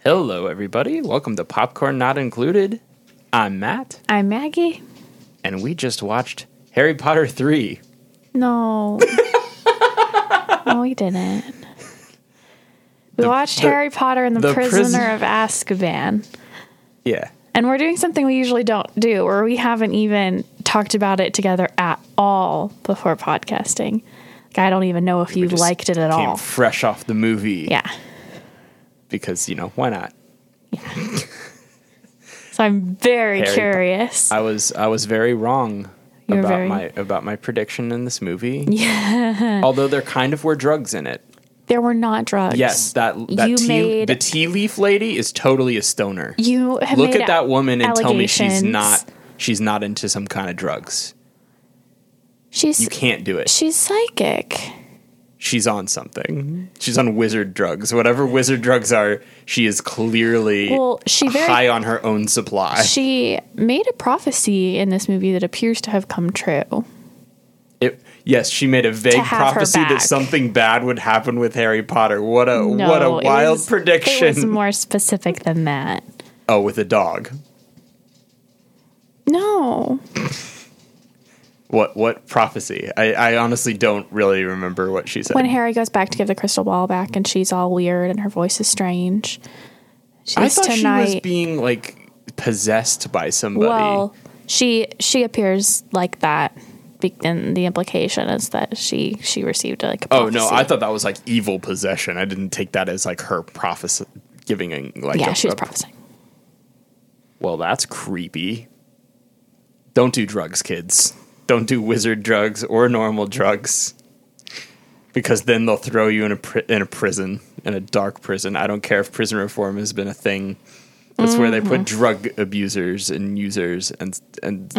Hello, everybody. Welcome to Popcorn Not Included. I'm Matt, I'm Maggie. and we just watched Harry Potter 3. No. no, we didn't. We watched the- Harry Potter and the, the Prisoner prison- of Azkaban. Yeah. And we're doing something we usually don't do, or we haven't even talked about it together at all before podcasting. Like, I don't even know if you Just liked it at Came all. fresh off the movie. Yeah. Because, you know, why not? So I'm very Harry Po- curious. I was I was very wrong You were about very- my about my prediction in this movie. Yeah. Although there kind of were drugs in it. there were not drugs. Yes, that that You tea, made- the tea leaf lady is totally a stoner. You have Look at that woman and tell me she's not she's not into some kind of drugs. She's You can't do it. she's psychic. She's on something. She's on wizard drugs. Whatever wizard drugs are, she is clearly Well, she very- high on her own supply. She made a prophecy in this movie that appears to have come true. It, yes, she made a vague To have her prophecy that something bad would happen with Harry Potter. What a No, what a wild was- prediction. It was more specific than that. oh, with a dog. No. What what prophecy? I, I honestly don't really remember what she said. When Harry goes back to give the crystal ball back and she's all weird and her voice is strange. She I thought she was being like possessed by somebody. well, she she appears like that. And the implication is that she she received like oh no, I thought that was like evil possession. I didn't take that as like her prophecy giving like yeah a, she was a prophesying. Well, that's creepy. Don't do drugs, kids. Don't do wizard drugs or normal drugs. Because then they'll throw you in a pri- in a prison, in a dark prison. I don't care if prison reform has been a thing. That's where they put drug abusers and users and and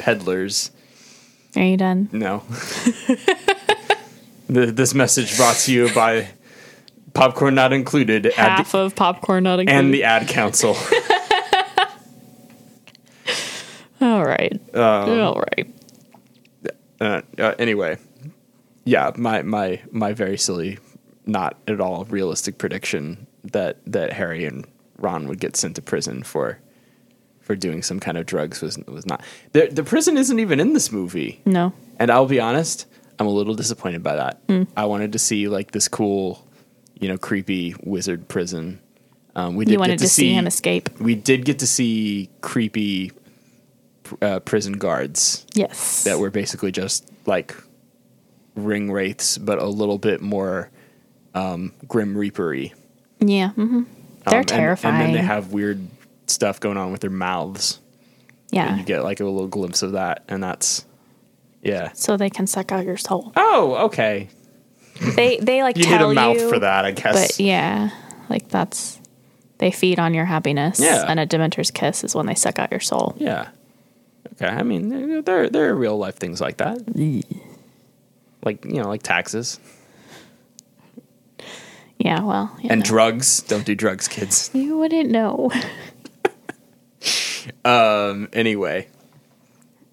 peddlers. Are you done? No. Th- this message brought to you by Popcorn Not Included ad- Half of popcorn not included. and the Ad Council. all right. Um, all right. Uh, uh, anyway, yeah, my my my very silly, not at all realistic prediction that that Harry and Ron would get sent to prison for for doing some kind of drugs was was not. The the prison isn't even in this movie, No. and I'll be honest, I'm a little disappointed by that. Hmm. I wanted to see like this cool, you know, creepy wizard prison. Um, we did You wanted get to see him escape. We did get to see creepy uh, prison guards Yes. that were basically just like ring wraiths, but a little bit more um, grim reapery. Yeah. hmm Um, They're and- terrifying. And, then they have weird stuff going on with their mouths. yeah. You get like a little glimpse of that, and that's yeah. so they can suck out your soul. Oh, okay. They they like You need a mouth you, for that, I guess. But yeah, like that's they feed on your happiness. Yeah. And a Dementor's kiss is when they suck out your soul. Yeah. Okay. I mean, there there are real life things like that. Like you know, like taxes Yeah. Well. You and know. drugs. Don't do drugs, kids. you wouldn't know. Um. Anyway.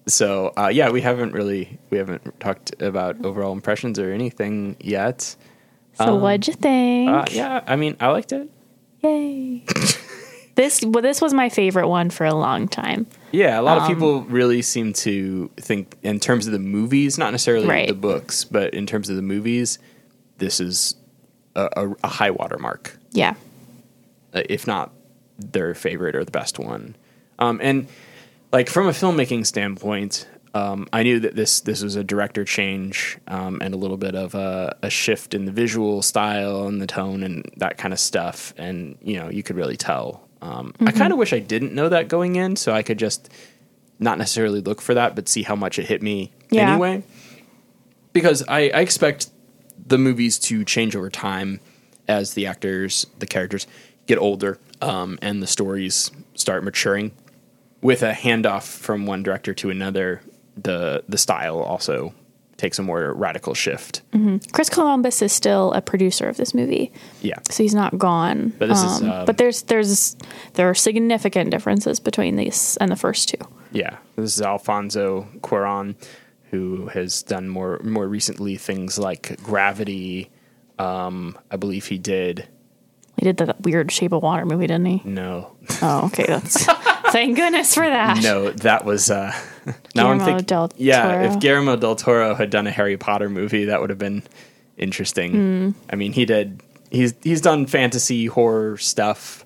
So uh, yeah, we haven't really we haven't talked about overall impressions or anything yet. So what'd you think? Uh, yeah, I mean, I liked it. Yay. this well, this was my favorite one for a long time. Yeah, a lot Um, of people really seem to think in terms of the movies, not necessarily Right. the books, but in terms of the movies, this is a, a, a high water mark, Yeah. uh, if not their favorite or the best one. Um, and like from a filmmaking standpoint, um, I knew that this this was a director change um, and a little bit of a, a shift in the visual style and the tone and that kind of stuff. And you know, you could really tell. Um, I kind of wish I didn't know that going in, so I could just not necessarily look for that, but see how much it hit me Yeah. anyway. Because I, I expect the movies to change over time as the actors, the characters get older, um, and the stories start maturing. With a handoff from one director to another, the the style also takes a more radical shift. Chris Columbus is still a producer of this movie. Yeah, So he's not gone. But this is, um, but there's there's there are significant differences between these and the first two. yeah. This is Alfonso Cuarón, who has done more more recently things like Gravity. Um, I believe he did He did that weird Shape of Water movie, didn't he? No, Oh, okay. That's thank goodness for that. no, that was. Uh, now I'm thinking. del yeah, Toro. if Guillermo del Toro had done a Harry Potter movie, that would have been interesting. Hmm. I mean, he did. He's he's done fantasy horror stuff.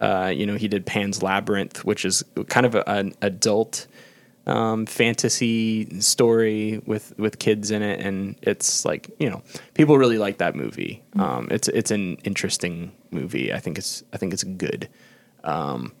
Uh, you know, he did Pan's Labyrinth, which is kind of a, an adult um, fantasy story with with kids in it, and it's like you know people really like that movie. Um, it's it's an interesting movie. I think it's I think it's good. Um,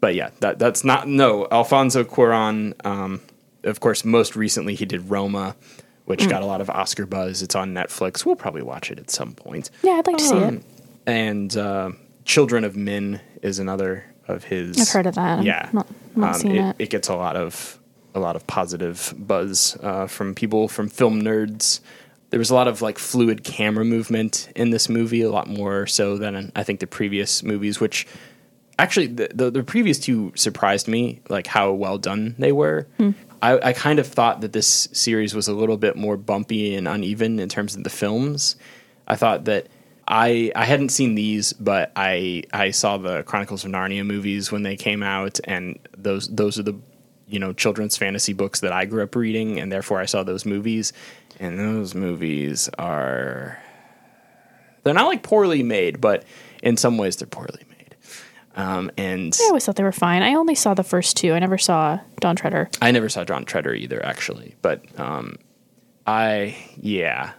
but yeah, that that's not no Alfonso Cuarón. Um, of course, most recently he did Roma, which got a lot of Oscar buzz. It's on Netflix. We'll probably watch it at some point. Yeah, I'd like to see Um, it. And uh, Children of Men is another of his. I've heard of that. Yeah, not, not Um, seen it, it. it gets a lot of a lot of positive buzz uh, from people from film nerds. There was a lot of like fluid camera movement in this movie, a lot more so than I think the previous movies. Which actually, the the, the previous two surprised me, like how well done they were. Hmm. I, I kind of thought that this series was a little bit more bumpy and uneven in terms of the films. I thought that I I hadn't seen these, but I I saw the Chronicles of Narnia movies when they came out, and those those are the you know children's fantasy books that I grew up reading, and therefore I saw those movies, and those movies are they're not like poorly made, but in some ways they're poorly made. Um, and I always thought they were fine. I only saw the first two. I never saw Dawn Treader. I never saw John Treader either, actually. But um, I yeah,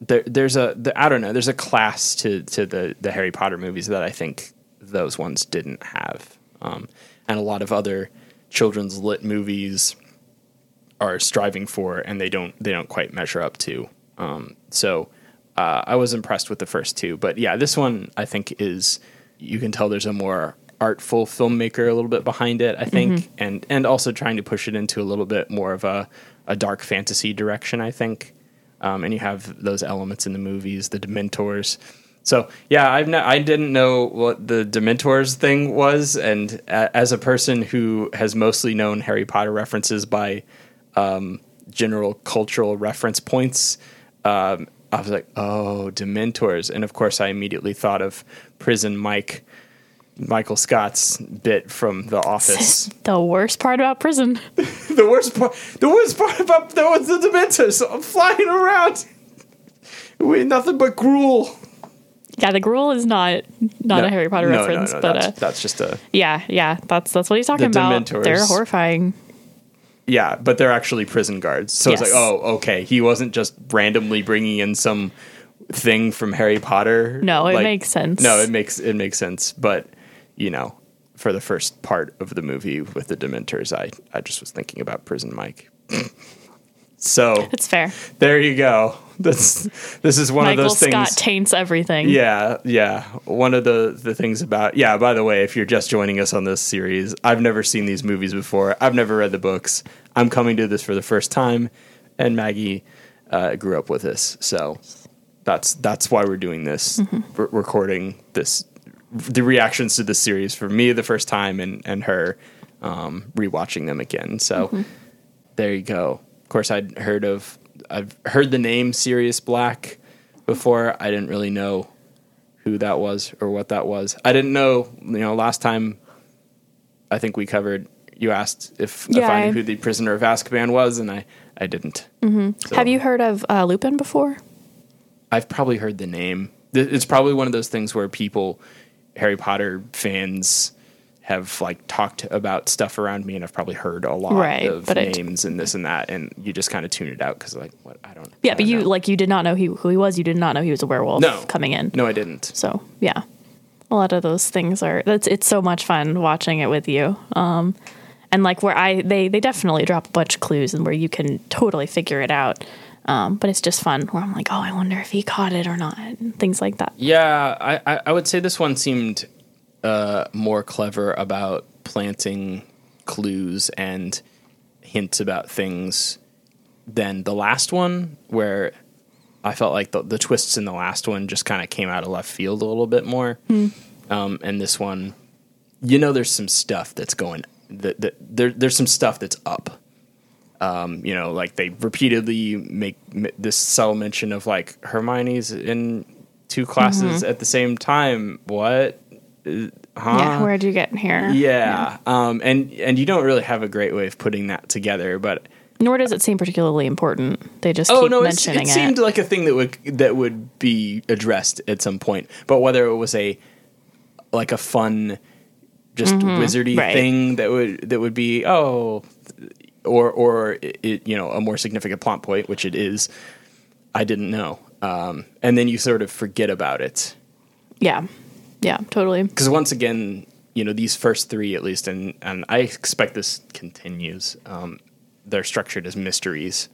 there, there's a the, I don't know. There's a class to to the the Harry Potter movies that I think those ones didn't have, um, and a lot of other children's lit movies are striving for, and they don't they don't quite measure up to. Um, so uh, I was impressed with the first two, but yeah, this one I think is you can tell there's a more artful filmmaker a little bit behind it. I think, and and also trying to push it into a little bit more of a a dark fantasy direction. I think, um, and you have those elements in the movies, the Dementors. So yeah, I've no, I didn't know what the Dementors thing was, and a, as a person who has mostly known Harry Potter references by um, general cultural reference points, um, I was like, oh, Dementors, and of course I immediately thought of Prison Mike, Michael Scott's bit from The Office. The worst part about prison. the worst part, the worst part about that was the Dementors flying around with nothing but gruel. Yeah, the gruel is not not No, a Harry Potter no, reference, no, but that's, uh, that's just a yeah, yeah, that's that's what he's talking The about. Dementors. They're horrifying. yeah, but they're actually prison guards. So it's like, oh, okay, he wasn't just randomly bringing in some thing from Harry Potter. No, it Like, makes sense. No, it makes it makes sense, but you know, for the first part of the movie with the Dementors, I I just was thinking about Prison Mike. so It's fair. there you go. This this is one Michael of those Scott things. Scott taints everything. Yeah, yeah. One of the the things about yeah. By the way, if you're just joining us on this series, I've never seen these movies before. I've never read the books. I'm coming to this for the first time, and Maggie uh, grew up with this, so that's that's why we're doing this. We're recording this, the reactions to this series for me the first time, and and her um, rewatching them again. So there you go. Of course, I'd heard of I've heard the name Sirius Black before. I didn't really know who that was or what that was. I didn't know. You know, last time I think we covered. You asked if, if I knew I- who the prisoner of Azkaban was, and I I didn't. So Have you heard of uh, Lupin before? I've probably heard the name. It's probably one of those things where people, Harry Potter fans, have like talked about stuff around me, and I've probably heard a lot Right, of but names and this and that, and you just kind of tune it out because like what I don't. Know. Yeah, I but don't you know. like you did not know he, who he was. You did not know he was a werewolf No. coming in. No, I didn't. So yeah, a lot of those things are. That's it's so much fun watching it with you. Um, and like where I they they definitely drop a bunch of clues and where you can totally figure it out. Um, but it's just fun where I'm like, oh, I wonder if he caught it or not, and things like that. Yeah, I, I, I would say this one seemed uh, more clever about planting clues and hints about things than the last one, where I felt like the, the twists in the last one just kind of came out of left field a little bit more. Um, and this one, you know, there's some stuff that's going. That, that there, there's some stuff that's up. Um, you know, like they repeatedly make m- this subtle mention of like Hermione's in two classes at the same time. What? Uh, Huh? yeah, where'd you get in here? Yeah. Um, and and you don't really have a great way of putting that together, but Nor does it seem particularly important. They just oh keep no, it it. seemed like a thing that would that would be addressed at some point. But whether it was a like a fun, just wizardy Mm-hmm. right. thing that would that would be oh, or or it, you know a more significant plot point, which it is, I didn't know. Um, and then you sort of forget about it yeah, yeah, totally. because once again, you know, these first three at least, and and I expect this continues. Um, they're structured as mysteries.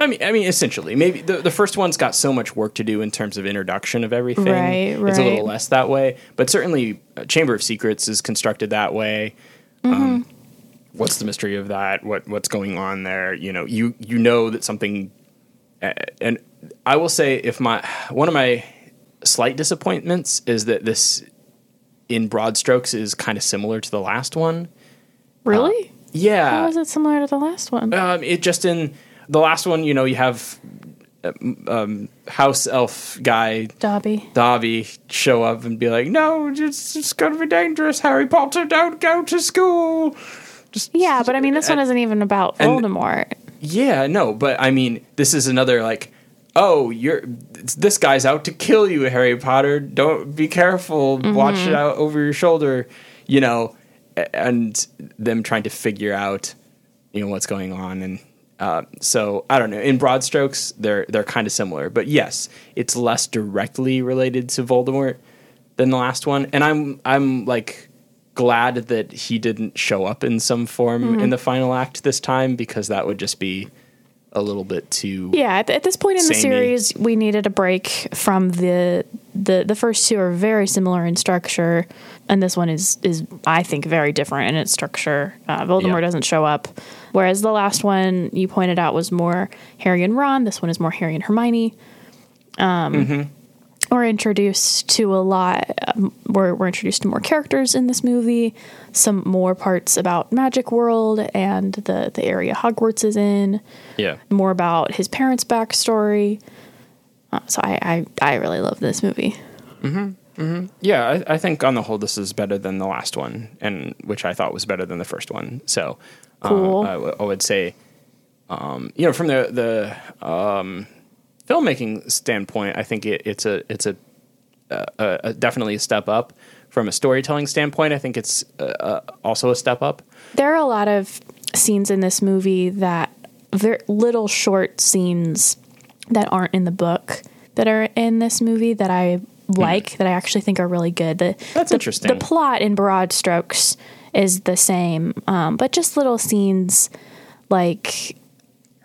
I mean, I mean, essentially, maybe the the first one's got so much work to do in terms of introduction of everything. Right, It's a little less that way, but certainly, uh, Chamber of Secrets is constructed that way. Mm-hmm. Um, what's the mystery of that? What what's going on there? You know, you you know that something, uh, and I will say, if my one of my slight disappointments is that this in broad strokes is kind of similar to the last one. Really? How Yeah. is it similar to the last one? Um, it just in the last one, you know, you have um, um, house elf guy Dobby. Dobby show up and be like, "No, it's, it's going to be dangerous. Harry Potter, don't go to school." Just Yeah, but I mean, this one isn't even about Voldemort. Yeah, no, but I mean, this is another like, oh, you're this guy's out to kill you, Harry Potter. Don't be careful. Watch it out over your shoulder, you know, and them trying to figure out, you know, what's going on, and uh, so I don't know. In broad strokes, they're they're kind of similar, but yes, it's less directly related to Voldemort than the last one, and I'm I'm like glad that he didn't show up in some form in the final act this time because that would just be a little bit too Yeah, at, at this point in the series, we needed a break from the the the first two are very similar in structure, and this one is is I think very different in its structure. Uh, Voldemort Yeah. doesn't show up, whereas the last one you pointed out was more Harry and Ron. This one is more Harry and Hermione. Um, We're introduced to a lot. Um, we're, we're introduced to more characters in this movie. Some more parts about Magic World and the the area Hogwarts is in yeah more about his parents' backstory. Uh, so I, I I really love this movie. yeah I, I think on the whole this is better than the last one and which i thought was better than the first one so uh, Cool. I, w- I would say um, you know from the the um, filmmaking standpoint i think it, it's a it's a, a, a definitely a step up from a storytelling standpoint i think it's uh, uh, also a step up There are a lot of scenes in this movie that very little short scenes that aren't in the book that are in this movie that I like that I actually think are really good. The, Hmm. That's the- interesting. The plot in broad strokes is the same, um, but just little scenes like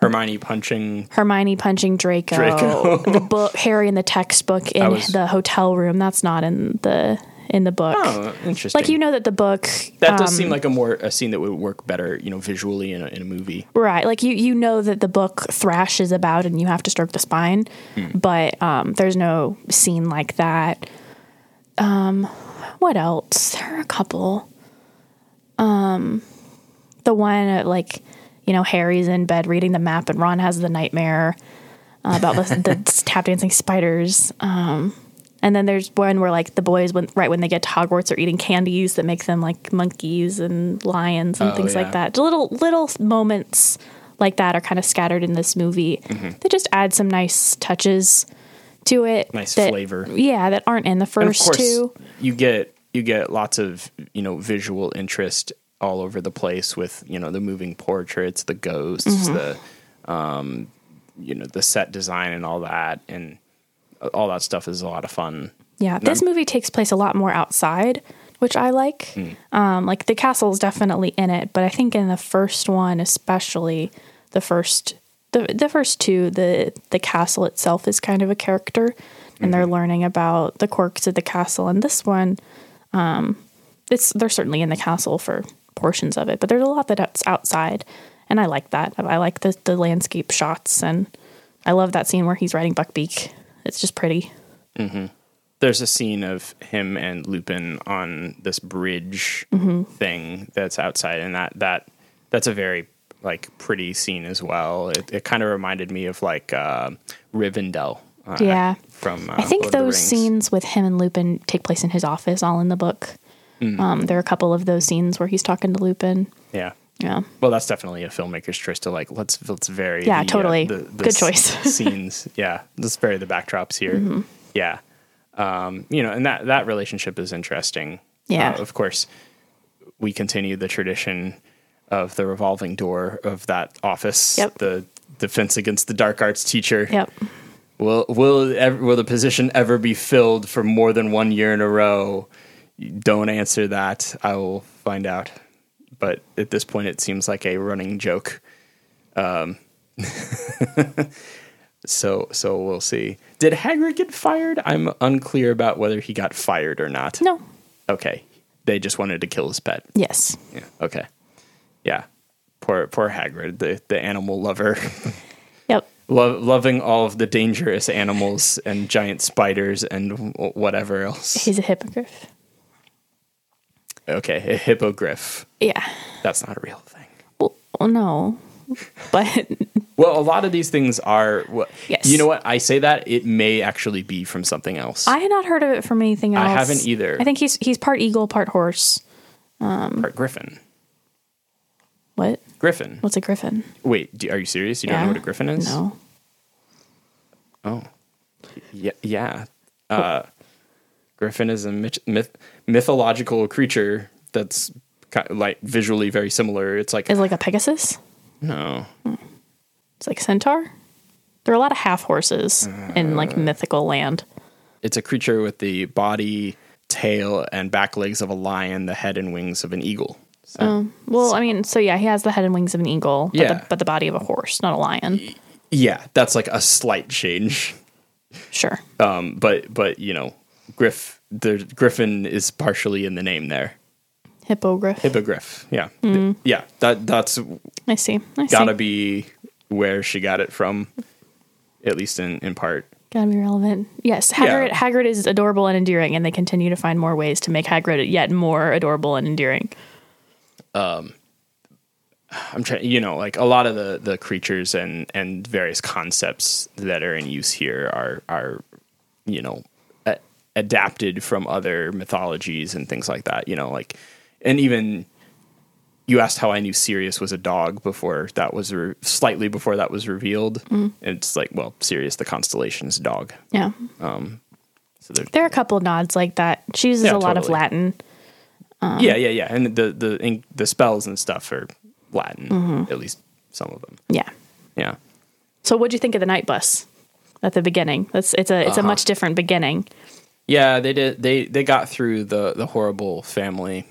hermione punching Hermione punching Draco, Draco. the book Harry in the textbook in was- the hotel room. That's not in the in the book. oh interesting Like you know that the book that does um, seem like a more a scene that would work better you know visually in a, in a movie right. Like you you know that the book Thrash is about, and you have to stroke the spine, Hmm. but um, there's no scene like that. Um, what else? There are a couple. Um, the one uh, like you know Harry's in bed reading the map, and Ron has the nightmare uh, about the, the tap dancing spiders. Um, and then there's one where like the boys, when right when they get to Hogwarts, are eating candies that make them like monkeys and lions and Oh, things yeah. like that. Little little moments like that are kind of scattered in this movie. They just add some nice touches to it. Mm-hmm. Nice that- flavor. Yeah, that aren't in the first course two. you get you get lots of you know visual interest all over the place with you know the moving portraits the ghosts Mm-hmm. the um you know the set design and all that and all that stuff is a lot of fun Yeah, this movie takes place a lot more outside, which I like. Hmm. Um, like the castle is definitely in it, but I think in the first one, especially the first the the first two, the the castle itself is kind of a character, and they're learning about the quirks of the castle. And this one, um, it's they're certainly in the castle for portions of it, but there's a lot that's outside, and I like that. I like the the landscape shots, and I love that scene where he's riding Buckbeak. It's just pretty. there's a scene of him and Lupin on this bridge Mm-hmm. thing that's outside and that that that's a very like pretty scene as well it, it kind of reminded me of like uh, Rivendell uh, Yeah. from uh, I think Lord those scenes with him and Lupin take place in his office, all in the book. Hmm. Um, there are a couple of those scenes where he's talking to Lupin. Yeah. Yeah. Well, that's definitely a filmmaker's choice to like let's let's vary. Yeah, the, uh, totally. the, the Good s- choice. scenes. Yeah, let's vary the backdrops here. Mm-hmm. Yeah, um, you know, and that that relationship is interesting. Yeah. Uh, of course, we continue the tradition of the revolving door of that office. Yep. The defense against the dark arts teacher. Yep. Will will ever, will the position ever be filled for more than one year in a row? Don't answer that. I will find out. But at this point, it seems like a running joke. Um, so so we'll see. Did Hagrid get fired? I'm unclear about whether he got fired or not. No. Okay, they just wanted to kill his pet. Yes. Yeah. Okay. Yeah. Poor poor Hagrid, the the animal lover. Yep. Lo- loving all of the dangerous animals and giant spiders and w- whatever else. He's a hippogriff. Okay, a hippogriff. Yeah. That's not a real thing. Well, well, no. But Well, a lot of these things are. Well, Yes. You know what? I say that it may actually be from something else. I had not heard of it from anything else. I haven't either. I think he's he's part eagle, part horse. Part Griffin. What? Griffin. What's a griffin? Wait, do, are you serious? You don't know what a griffin is? No. Oh. Yeah. Yeah. Uh, griffin is a myth, myth, mythological creature that's ki like visually very similar. It's like Is it like a pegasus? no. It's like centaur. There are a lot of half horses in like Uh. mythical land. It's a creature with the body, tail, and back legs of a lion, the head and wings of an eagle. So, Well, I mean, so yeah, he has the head and wings of an eagle, but, Yeah. the, but the body of a horse, not a lion. yeah, that's like a slight change. Sure. Um, but but you know, Griff the Griffin is partially in the name there. Hippogriff. Hippogriff. Yeah. Th- yeah. That that's I see. I gotta see. be where she got it from, at least in, in part. Gotta be relevant. Yes, Hagrid. Yeah. Hagrid is adorable and endearing, and they continue to find more ways to make Hagrid yet more adorable and endearing. Um, I'm trying, you know, like a lot of the, the creatures and, and various concepts that are in use here are, are, you know, adapted from other mythologies and things like that, you know, like, and even you asked how I knew Sirius was a dog before that was re- slightly before that was revealed. Mm-hmm. And it's like, well, Sirius, the constellation's dog. Yeah, um, So they're, there are a couple nods like that. She uses Yeah, a lot of totally. Latin. Um, yeah, yeah, yeah. And the, the, the spells and stuff are Latin, mm-hmm. at least some of them. Yeah. Yeah. So, what do you think of the night bus at the beginning? That's it's a Uh-huh. it's a uh-huh. much different beginning. Yeah, they did. They they got through the the horrible family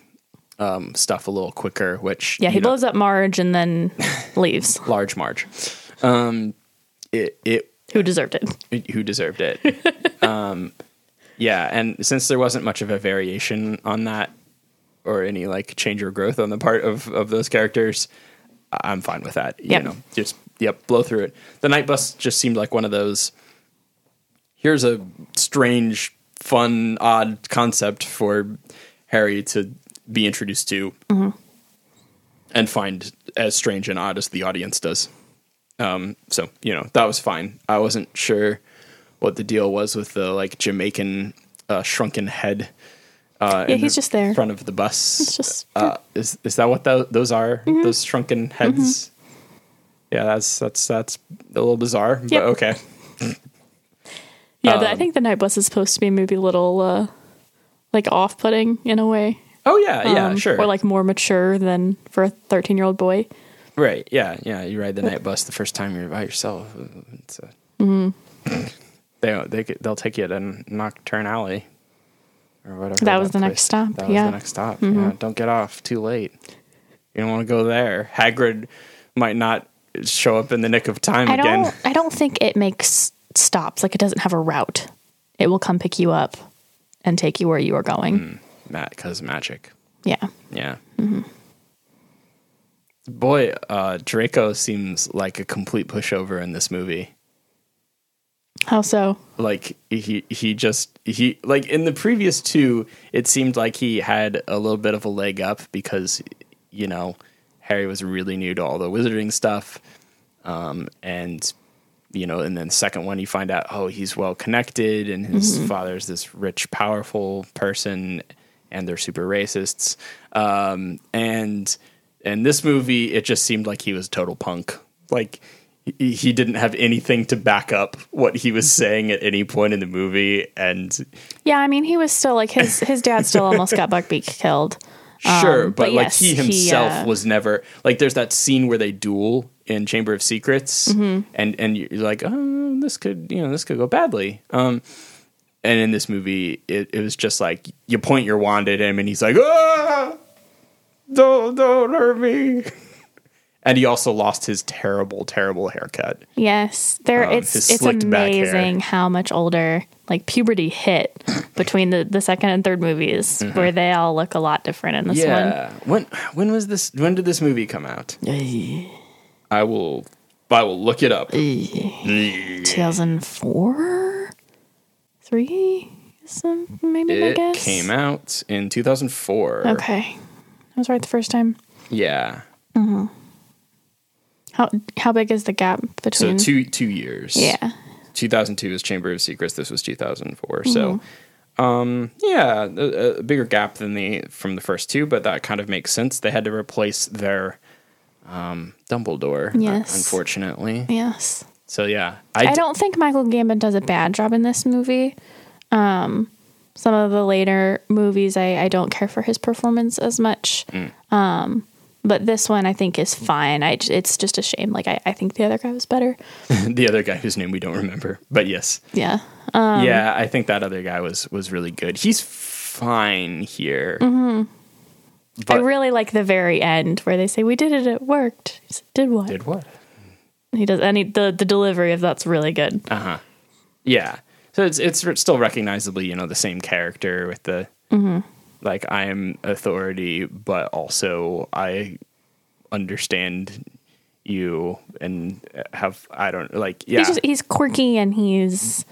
um, stuff a little quicker. Which Yeah, he know, blows up Marge and then leaves. large Marge. Um, it it Who deserved it? who deserved it. um, yeah, and since there wasn't much of a variation on that or any like change or growth on the part of of those characters, I'm fine with that. Yep. You know, just yep, blow through it. The night bus just seemed like one of those. Here's a strange, fun, odd concept for Harry to be introduced to, and find as strange and odd as the audience does. Um, so you know that was fine. I wasn't sure what the deal was with the like Jamaican uh, shrunken head. Uh, Yeah, in he's the just there. in front of the bus. It's just Uh, is is that what tho- those are? Mm-hmm. Those shrunken heads? Yeah, that's that's that's a little bizarre, but okay. Yeah. the, I um, think the night bus is supposed to be maybe a little uh, like off putting in a way. Oh yeah, yeah, Um, sure. Or like more mature than for a thirteen year old boy. right, yeah, yeah. You ride the night bus the first time you're by yourself. It's a, Mm-hmm. they they they'll take you to Knockturn Alley or whatever. That was the next stop, That was yeah. Mm-hmm. the next stop. Yeah, don't get off too late. You don't want to go there. Hagrid might not show up in the nick of time I again. don't. I don't think it makes stops. Like it doesn't have a route. It will come pick you up and take you where you are going. Matt, because magic. Yeah. Yeah. Mm-hmm. Boy, uh, Draco seems like a complete pushover in this movie. How so? Like he he just he like in the previous two, it seemed like he had a little bit of a leg up because you know Harry was really new to all the wizarding stuff, um, and you know, and then second one you find out oh he's well connected and his father's this rich powerful person and they're super racists. Um, and in this movie it just seemed like he was total punk. Like he, he didn't have anything to back up what he was saying at any point in the movie and Yeah, I mean, he was still like his his dad still almost got Buckbeak killed. Sure, Um, but, but like yes, he he, himself uh, was never like. There's that scene where they duel in Chamber of Secrets, Mm-hmm. and and you're like, oh, this could you know this could go badly. Um, and in this movie, it, it was just like you point your wand at him, and he's like, ah, don't don't hurt me. And he also lost his terrible, terrible haircut. Yes, there. Um, it's it's slicked back hair. amazing how much older like puberty hit between the the second and third movies, where they all look a lot different in this one. Mm-hmm. yeah. When when was this? When did this movie come out? I will. I will look it up. 2004, three, some maybe I guess. It came out in 2004. Okay, I was right the first time. Yeah. How how big is the gap between? So two two years. yeah, 2002 is Chamber of Secrets. This was 2004. So, Mm-hmm. um, yeah, a, a bigger gap than the from the first two, but that kind of makes sense. They had to replace their um, Dumbledore. uh, Yes. unfortunately. yes. So yeah, I d- don't think Michael Gambon does a bad job in this movie. Um, some of the later movies, I, I don't care for his performance as much. Um, but this one I think is fine. I it's just a shame. Like I, I think the other guy was better. the other guy whose name we don't remember, but yes, Yeah. yeah, I think that other guy was was really good. He's fine here. I But- really like the very end where they say we did it. It worked. Said, did what? Did what? He does. And he, the the delivery of that's really good. Uh huh. Yeah. So it's it's still recognizably, you know, the same character with the like I am authority, but also I understand you and have I don't like yeah He's just he's quirky and he's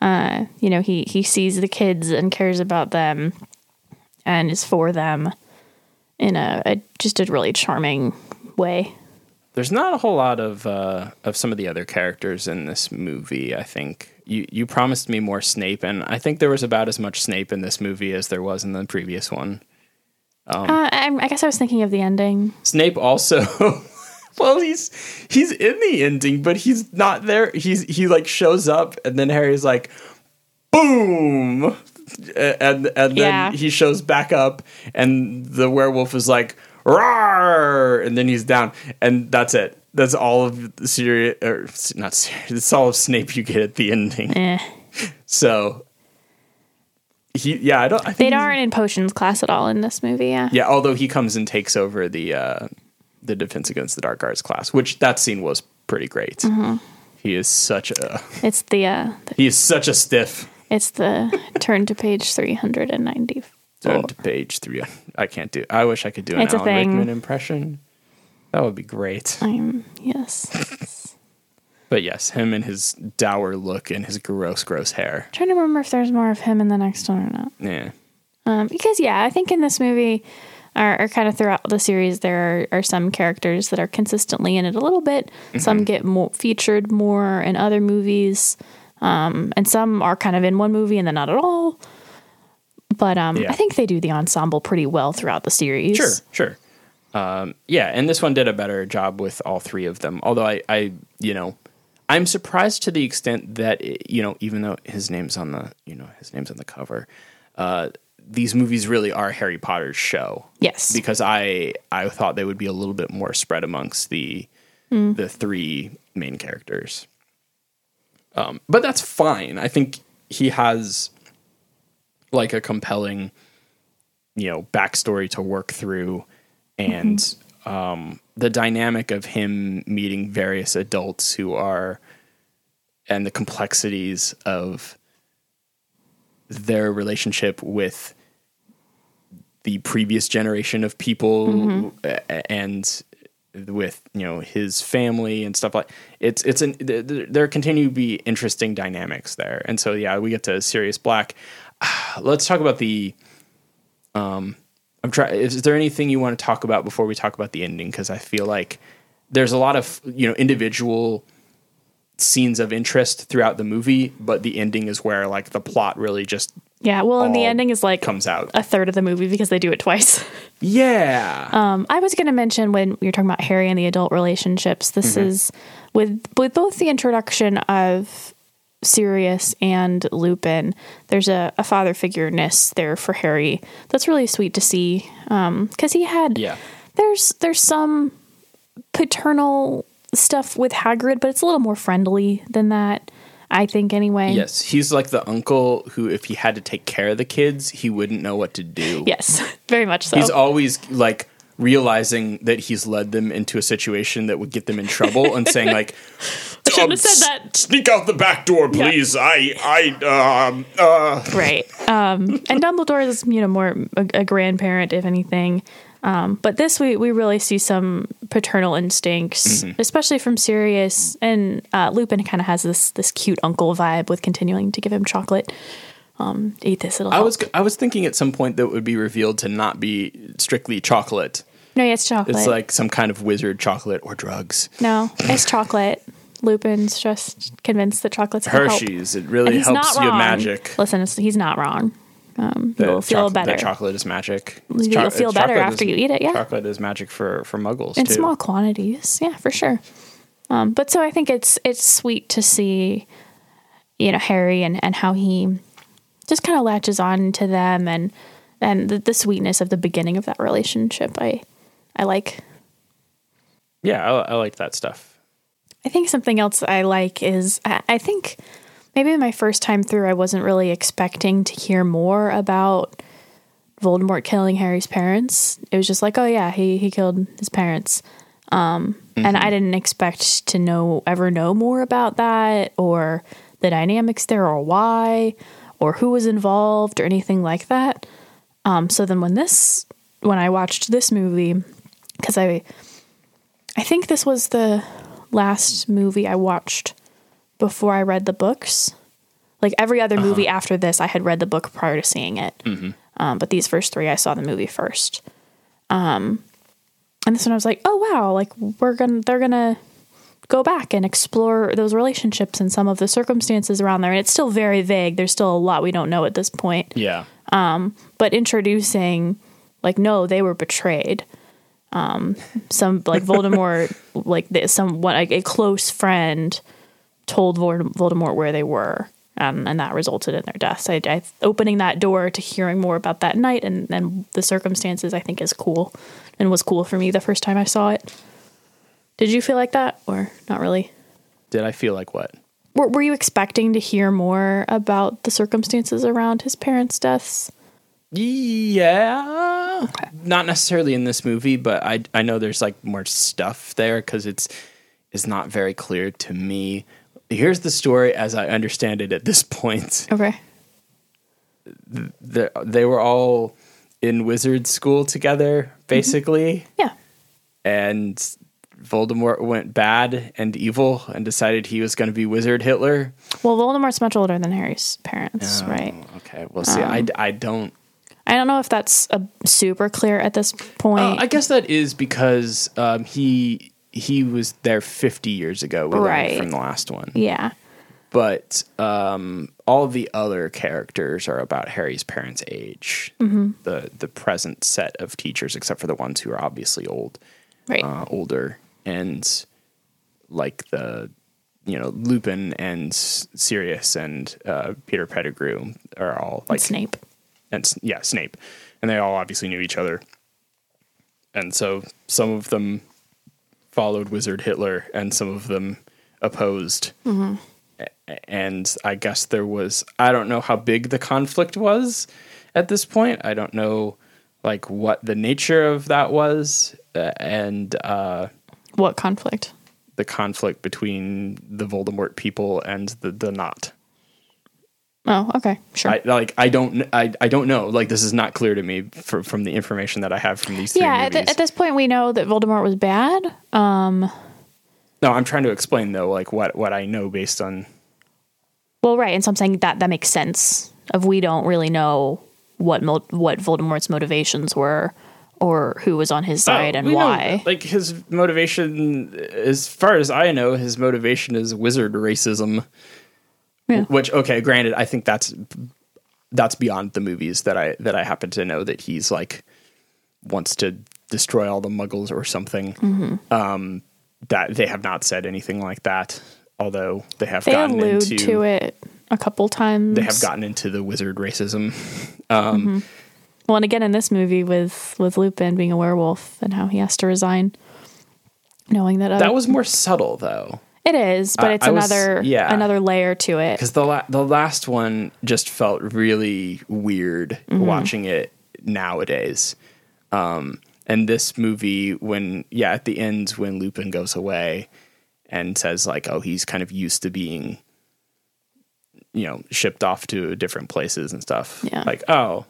uh you know he he sees the kids and cares about them and is for them in a, a just a really charming way. there's not a whole lot of uh, of some of the other characters in this movie. I think you you promised me more Snape, and I think there was about as much Snape in this movie as there was in the previous one. Uh, I, I guess I was thinking of the ending. Snape also well he's he's in the ending but he's not there he's he like shows up and then Harry's like boom And and then Yeah. he shows back up and the werewolf is like Rawr! and then he's down and that's it that's all of the series or not series it's all of Snape you get at the ending Eh. so he yeah I don't I think They aren't in potions class at all in this movie. Yeah. yeah, although he comes and takes over the uh, the defense against the dark arts class, which that scene was pretty great. Mm-hmm. He is such a It's the uh the- he is such a stiff. It's the turn to page three hundred and ninety. Turn to page three. I can't do. I wish I could do an It's Alan. Rickman impression. That would be great. I'm yes. But yes, him and his dour look and his gross, gross hair. trying to remember if there's more of him in the next one or not. Yeah, Um, because yeah, I think in this movie, or, or kind of throughout the series, there are, are some characters that are consistently in it a little bit. Mm-hmm. Some get more featured more in other movies, um, and some are kind of in one movie and then not at all. But um, Yeah. I think they do the ensemble pretty well throughout the series. sure, sure. Um, yeah, and this one did a better job with all three of them. Although I, I, you know, I'm surprised to the extent that it, you know, even though his name's on the, you know, his name's on the cover, uh, these movies really are Harry Potter's show. Yes. because I I thought they would be a little bit more spread amongst the the three main characters. Um, but that's fine. I think he has like a compelling, you know, backstory to work through, and um, the dynamic of him meeting various adults who are, and the complexities of their relationship with the previous generation of people a- and with you know his family and stuff like it's it's an there, continue to be interesting dynamics there. And so yeah we get to Sirius Black. Let's talk about the um I'm trying is there anything you want to talk about before we talk about the ending? Because I feel like there's a lot of you know individual scenes of interest throughout the movie, but the ending is where like the plot really just Yeah, well, and the ending is like comes out. a third of the movie because they do it twice. Yeah. Um, I was going to mention when you're talking about Harry and the adult relationships, this Mm-hmm. is with with both the introduction of Sirius and Lupin. There's a, a father figure-ness there for Harry. That's really sweet to see because he had yeah. there's there's some paternal stuff with Hagrid, but it's a little more friendly than that. I think anyway. Yes, he's like the uncle who, if he had to take care of the kids, he wouldn't know what to do. Yes, very much so. He's always like realizing that he's led them into a situation that would get them in trouble and saying like I shouldn't "Um, have said that. sneak out the back door please i i um uh right um and dumbledore is you know more a, a grandparent if anything um but this we we really see some paternal instincts especially from sirius. And uh lupin kind of has this this cute uncle vibe with continuing to give him chocolate. Um eat this it'll i help. was i was thinking at some point that it would be revealed to not be strictly chocolate. No yeah, it's chocolate. It's like some kind of wizard chocolate or drugs. No it's chocolate. Lupin's just convinced that chocolate's gonna help. hershey's. It really helps you wrong. magic. Listen it's, he's not wrong um that you'll feel choc- better. chocolate is magic. You'll cho- feel better after is- you eat it, yeah. chocolate is magic for for muggles in too. small quantities yeah for sure. Um, but so i think it's it's sweet to see you know harry and and how he just kind of latches on to them and and the, the sweetness of the beginning of that relationship. I i like. Yeah I, I like that stuff. I think something else i like is i, I think maybe my first time through i wasn't really expecting to hear more about voldemort killing harry's parents. It was just like oh yeah he he killed his parents. And I didn't expect to know ever know more about that or the dynamics there or why or who was involved or anything like that. Um, so then when this when I watched this movie because I I think this was the last movie I watched before I read the books. Like every other movie after this, I had read the book prior to seeing it. Um, but these first three, I saw the movie first. And this one I was like, oh wow, like we're gonna they're gonna go back and explore those relationships and some of the circumstances around there. And it's still very vague. There's still a lot we don't know at this point. yeah But introducing like, no, they were betrayed. Um, some like Voldemort, like some what like, a close friend told Voldemort where they were. Um, and that resulted in their deaths. I, I, opening that door to hearing more about that night and, and the circumstances, I think, is cool and was cool for me the first time I saw it. Did you feel like that, or not really? did i feel like what Were, were you expecting to hear more about the circumstances around his parents' deaths? Yeah, not necessarily in this movie, but I I know there's like more stuff there because it's is not very clear to me. Here's the story as I understand it at this point. Okay. The, they were all in wizard school together, basically, Yeah. and Voldemort went bad and evil and decided he was going to be Wizard Hitler. Well, Voldemort's much older than Harry's parents, right? Oh, Okay, well, see, I, I don't I don't know if that's a super clear at this point. Uh, I guess that is because um, he he was there 50 years ago we Right. from the last one. yeah. But um, all of the other characters are about Harry's parents' age. Mm-hmm. The the present set of teachers, except for the ones who are obviously old, Right. uh, older, and like the you know Lupin and Sirius and uh, Peter Pettigrew are all like Snape. and yeah, Snape, and they all obviously knew each other, and so some of them followed Wizard Hitler, and some of them opposed. A- And I guess there was I don't know how big the conflict was at this point. I don't know like what the nature of that was, uh, and uh, What conflict? the conflict between the Voldemort people and the the not. Oh, okay. Sure. I like I don't I, I don't know. Like this is not clear to me for, from the information that I have from these three yeah, at, th- at this point, we know that Voldemort was bad. Um, no, I'm trying to explain though, like what what I know based on. well, right, and so I'm saying that that makes sense. Of we don't really know what mo- what Voldemort's motivations were, or who was on his side Oh, and we know, why. like his motivation, as far as I know, his motivation is wizard racism. Yeah. Which, okay, granted, I think that's that's beyond the movies that I that I happen to know that he's like wants to destroy all the Muggles or something. Mm-hmm. Um, that they have not said anything like that, although they have they gotten allude into to it a couple times. they have gotten into the wizard racism. Well, and again in this movie with with Lupin being a werewolf and how he has to resign, knowing that, other, That was more subtle though. It is, but it's I was- another yeah. another layer to it. because the la- the last one just felt really weird watching it nowadays. Um, and this movie, when yeah, at the end when Lupin goes away and says like, oh, he's kind of used to being, you know, shipped off to different places and stuff. Yeah. Like, oh,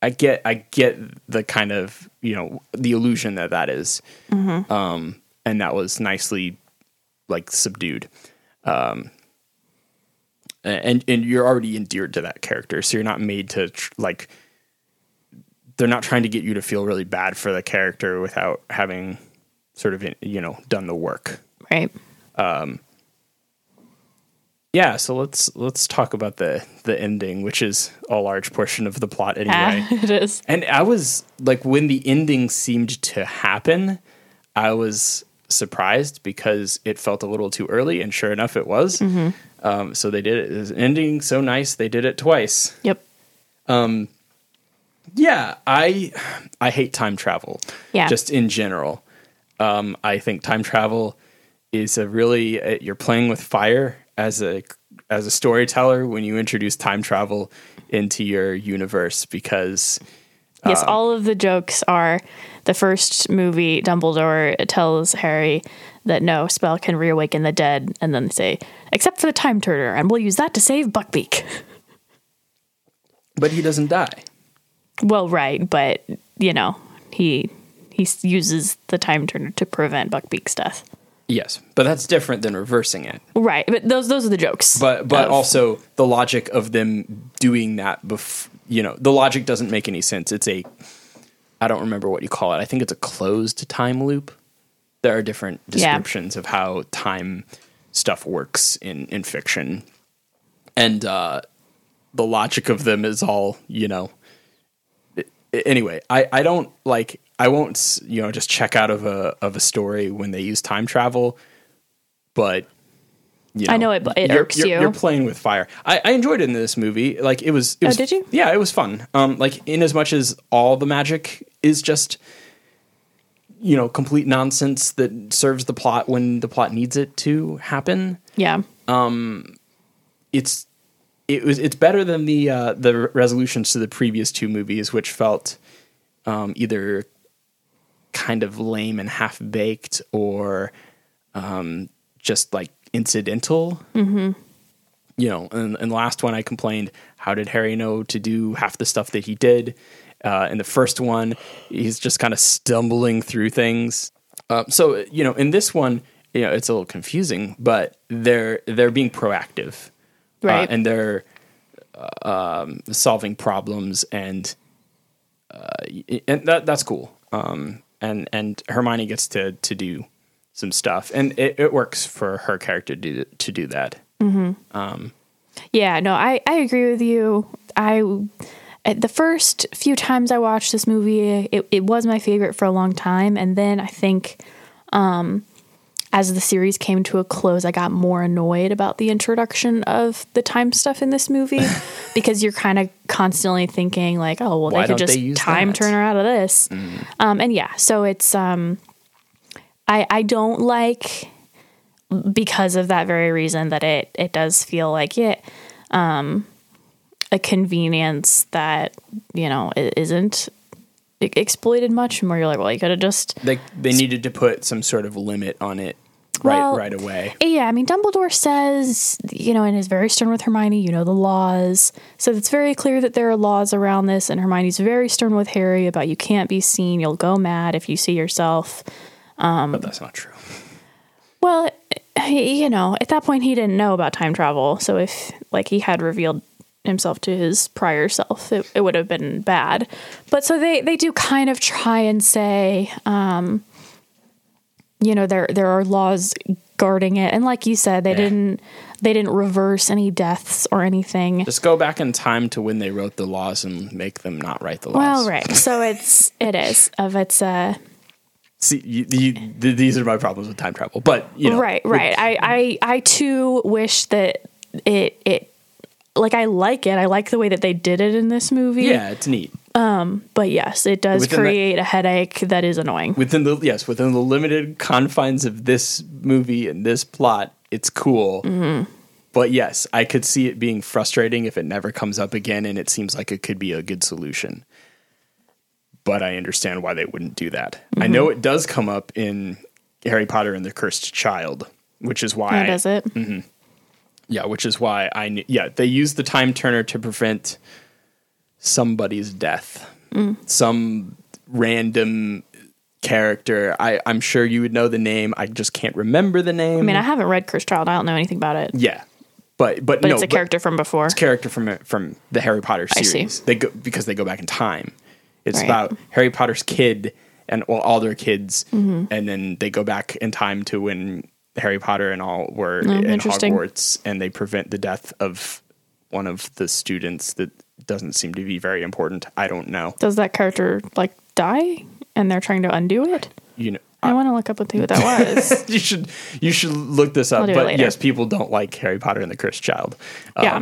I get, I get the kind of you know the illusion that that is. Um, and that was nicely like subdued um, and and you're already endeared to that character so you're not made to tr- like they're not trying to get you to feel really bad for the character without having sort of you know done the work right. Um, yeah so let's let's talk about the the ending which is a large portion of the plot anyway it is. and i was like when the ending seemed to happen i was surprised because it felt a little too early and sure enough it was um, so they did it. it was ending so nice they did it twice Yep. Um, Yeah, I I hate time travel. Yeah. Just in general. Um, I think time travel is a really uh, you're playing with fire as a as a storyteller when you introduce time travel into your universe because Yes, all of the jokes are the first movie. Dumbledore tells Harry that no spell can reawaken the dead, and then they say, "Except for the time turner, and we'll use that to save Buckbeak." but he doesn't die. well, right, but you know he he uses the time turner to prevent Buckbeak's death. Yes, but that's different than reversing it. Right, but those those are the jokes. But but of- also the logic of them doing that bef- you know, the logic doesn't make any sense. It's a I don't remember what you call it. I think it's a closed time loop. There are different Yeah. descriptions of how time stuff works in in fiction. And uh the logic of them is all, you know, anyway, I, I don't like I won't you know just check out of a of a story when they use time travel, but you I know it- it you're, irks you're, you. You're playing with fire. I, I enjoyed it in this movie. Like it was. It Oh, was did you? Yeah, it was fun. Um, like in as much as all the magic is just you know complete nonsense that serves the plot when the plot needs it to happen yeah, Um, it's it was it's better than the uh, the resolutions to the previous two movies, which felt um, either kind of lame and half baked or um, just like incidental. Mm-hmm. You know, and, and last one I complained, how did Harry know to do half the stuff that he did? Uh, in the first one, he's just kind of stumbling through things. Uh, so you know, in this one, you know, it's a little confusing, but they're they're being proactive right. uh, and they're uh, um, solving problems and uh, and that that's cool. Um, and and Hermione gets to to do some stuff, and it, it works for her character to do, to do that. Um, Yeah, no, I, I agree with you. I the first few times I watched this movie, it, it was my favorite for a long time, and then I think um, as the series came to a close, I got more annoyed about the introduction of the time stuff in this movie because you're kind of constantly thinking like, oh well, Why they could just they time that? turner out of this, um, and yeah, so it's um, I I don't like because of that very reason that it it does feel like it um a convenience that you know isn't exploited much more. You're like well you could have just They they needed to put some sort of limit on it right Well, right away. yeah i mean dumbledore says you know and is very stern with hermione you know the laws. So it's very clear that there are laws around this and hermione's very stern with harry about you can't be seen. You'll go mad if you see yourself but that's not true. Well, you know, at that point he didn't know about time travel. So if like he had revealed himself to his prior self, it, it would have been bad. But so they they do kind of try and say, um, you know, there there are laws guarding it, and like you said, they Yeah. didn't they didn't reverse any deaths or anything. Just go back in time to when they wrote the laws and make them not write the laws. Well, right. So it's it is of it's uh See, you, you, th- these are my problems with time travel. But you know, right, right. I, I I too wish that it it like I like it. I like the way that they did it in this movie. Yeah, it's neat. um But yes, it does Within create a headache that is annoying. within the yes within the limited confines of this movie and this plot it's cool Mm-hmm. but yes i could see it being frustrating if it never comes up again and it seems like it could be a good solution but i understand why they wouldn't do that i Mm-hmm. know it does come up in harry potter and the cursed child which is why How does it? yeah which is why i knew yeah they use the time turner to prevent somebody's death Mm. some random character I, i'm sure you would know the name i just can't remember the name I mean, I haven't read Cursed Child. I don't know anything about it. yeah but but, But no it's a character from before. it's a character from from the harry potter I see. series they go because they go back in time it's Right. about harry potter's kid and well all their kids Mm-hmm. and then they go back in time to when harry potter and all were Oh, interesting. hogwarts and they prevent the death of one of the students that doesn't seem to be very important i don't know Does that character like die and they're trying to undo it? you know I want to look up and see what that was. you should you should look this up I'll do it but yes people don't like harry potter and the cursed child yeah.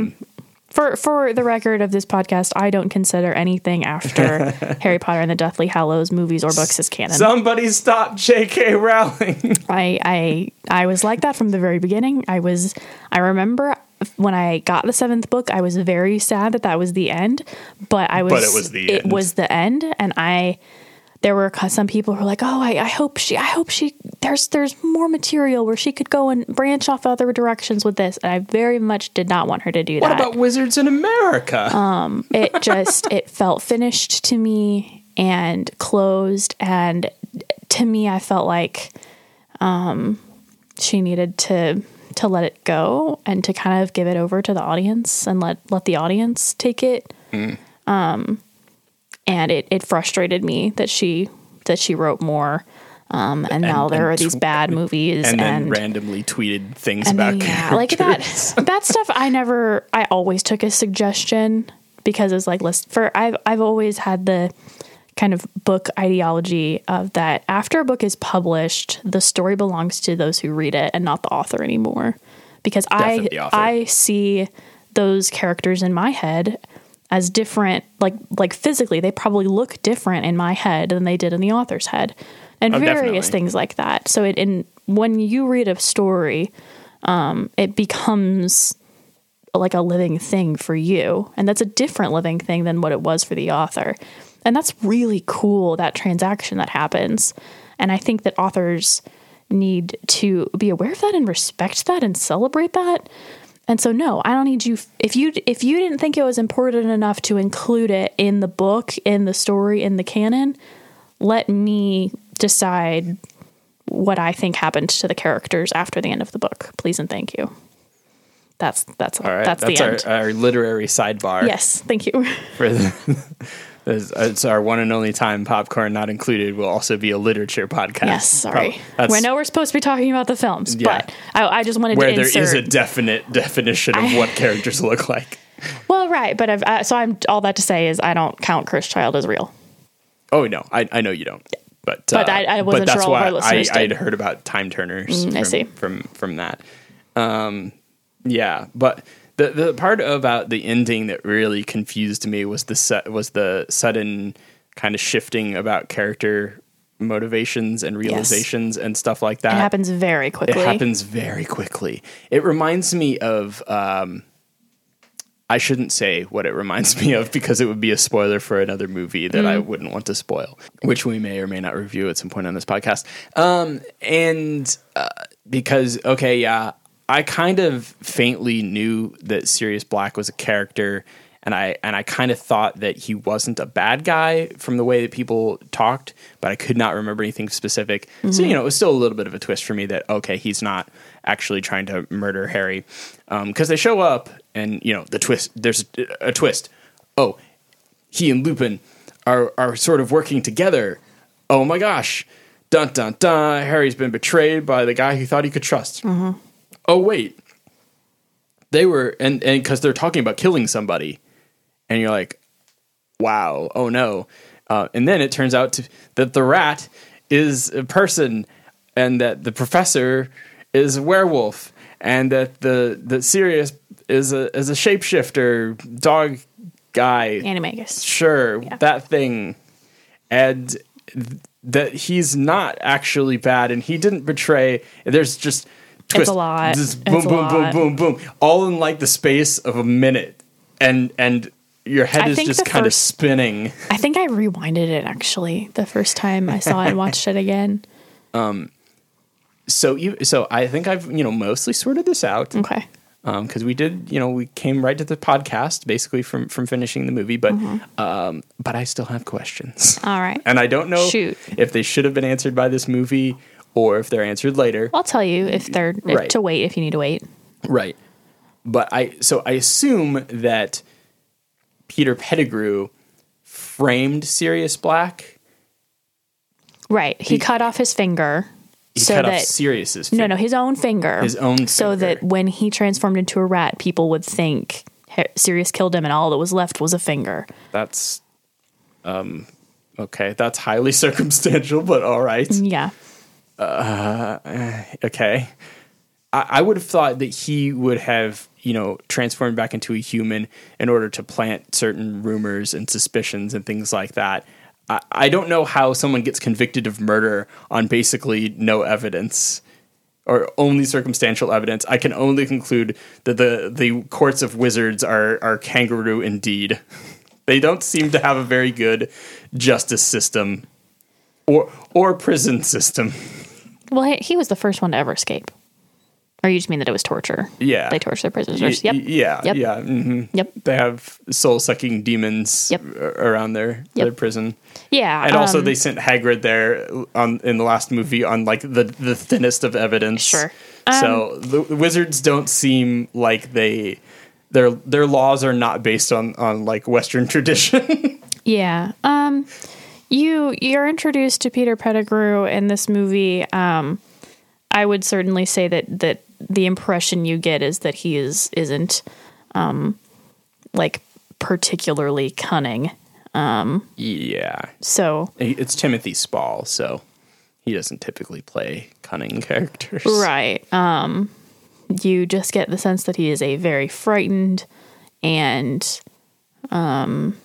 For for the record of this podcast, I don't consider anything after Harry Potter and the Deathly Hallows movies or books as canon. somebody stop jk rowling I I I was like that from the very beginning. I was I remember when I got the seventh book, I was very sad that that was the end, but I was But it was the it end. was the end, and I there were some people who were like, "Oh, I, I hope she I hope she there's there's more material where she could go and branch off other directions with this." And I very much did not want her to do what that. What about wizards in america it just it felt finished to me and closed and to me i felt like um she needed to to let it go and to kind of give it over to the audience and let let the audience take it um and it it frustrated me that she that she wrote more um and, now and there are these bad movies and and, randomly tweeted things and about then, yeah, like that that stuff I never I always took as suggestion because it's like list for I've I've always had the kind of book ideology of that after a book is published the story belongs to those who read it and not the author anymore because I Definitely the author. I see those characters in my head as different like like physically they probably look different in my head than they did in the author's head and Oh, various definitely. things like that. So it in when you read a story um, it becomes like a living thing for you and that's a different living thing than what it was for the author. And that's really cool that transaction that happens. And i think that authors need to be aware of that and respect that and celebrate that and so no i don't need you if you if you didn't think it was important enough to include it in the book in the story in the canon let me decide what i think happened to the characters after the end of the book. Please and thank you. That's that's all right that's, that's, the our, end. our literary sidebar yes thank you. for the It's our one and only time popcorn not included will also be a literature podcast. yes sorry Prob- we know we're supposed to be talking about the films Yeah. but I, I just wanted where to there insert is a definite definition of what characters look like. well right but I've, uh, so i'm all that to say is i don't count Cursed Child as real Oh no, I, I know you don't. But But uh, I- I wasn't but that's sure why I, I'd heard about time turners. Mm, I from, see. from from that. Um, yeah, but the the part about the ending that really confused me was the was the sudden kind of shifting about character motivations and realizations and stuff like that. it happens very quickly. It happens very quickly. It reminds me of. Um, I shouldn't say what it reminds me of because it would be a spoiler for another movie that I wouldn't want to spoil, which we may or may not review at some point on this podcast. Um, and uh, because, okay, yeah, I kind of faintly knew that Sirius Black was a character, and I and I kind of thought that he wasn't a bad guy from the way that people talked, but I could not remember anything specific. So mm-hmm. you know, it was still a little bit of a twist for me that okay, he's not actually trying to murder Harry um, because they show up and you know the twist. There's a, a twist. Oh, he and Lupin are are sort of working together. Oh my gosh. Dun dun dun. Harry's been betrayed by the guy he thought he could trust. Mm-hmm. Oh wait. They were and and cuz they're talking about killing somebody. And you're like, "Wow. Oh no." Uh, and then it turns out to, that the rat is a person and that the professor is a werewolf and that the the Sirius is a is a shapeshifter dog guy Animagus. sure that thing and th- that he's not actually bad and he didn't betray there's just twist, a lot. just It's boom boom boom boom boom all in like the space of a minute and and your head I is just kind of spinning I think I rewinded it actually the first time I saw it and watched it again. Um, so you so i think i've you know mostly sorted this out Okay. Um, because we did you know we came right to the podcast basically from from finishing the movie but Mm-hmm. um but i still have questions All right. and i don't know Shoot. if they should have been answered by this movie or if they're answered later I'll tell you if they're if Right. to wait if you need to wait. Right. But I so I assume that Peter Pettigrew framed Sirius Black. Right. He, He- cut off his finger He so cut that off Sirius's no, finger. no, his own finger. His own So finger. that when he transformed into a rat, people would think Sirius killed him, and all that was left was a finger. That's um okay, that's highly circumstantial, but all right. Yeah. Uh, okay. I, I would have thought that he would have, you know, transformed back into a human in order to plant certain rumors and suspicions and things like that. I, I don't know how someone gets convicted of murder on basically no evidence or only circumstantial evidence. I can only conclude that the, the courts of wizards are, are kangaroo indeed. They don't seem to have a very good justice system or or prison system. Well, he, he was the first one to ever escape. Or you just mean that it was torture? Yeah. They torture their prisoners. Y- Yep. Yeah. Yep. Yeah. hmm Yep. They have soul sucking demons Yep. around their, Yep. their prison. Yeah. And also, um, they sent Hagrid there on in the last movie on like the, the thinnest of evidence. Sure. so the, the wizards don't seem like they their their laws are not based on on like Western tradition. Yeah. Um you you're introduced to Peter Pettigrew in this movie. Um I would certainly say that that the impression you get is that he is isn't um like particularly cunning. yeah, So it's Timothy Spall, so he doesn't typically play cunning characters. right. Um you just get the sense that he is a very frightened and um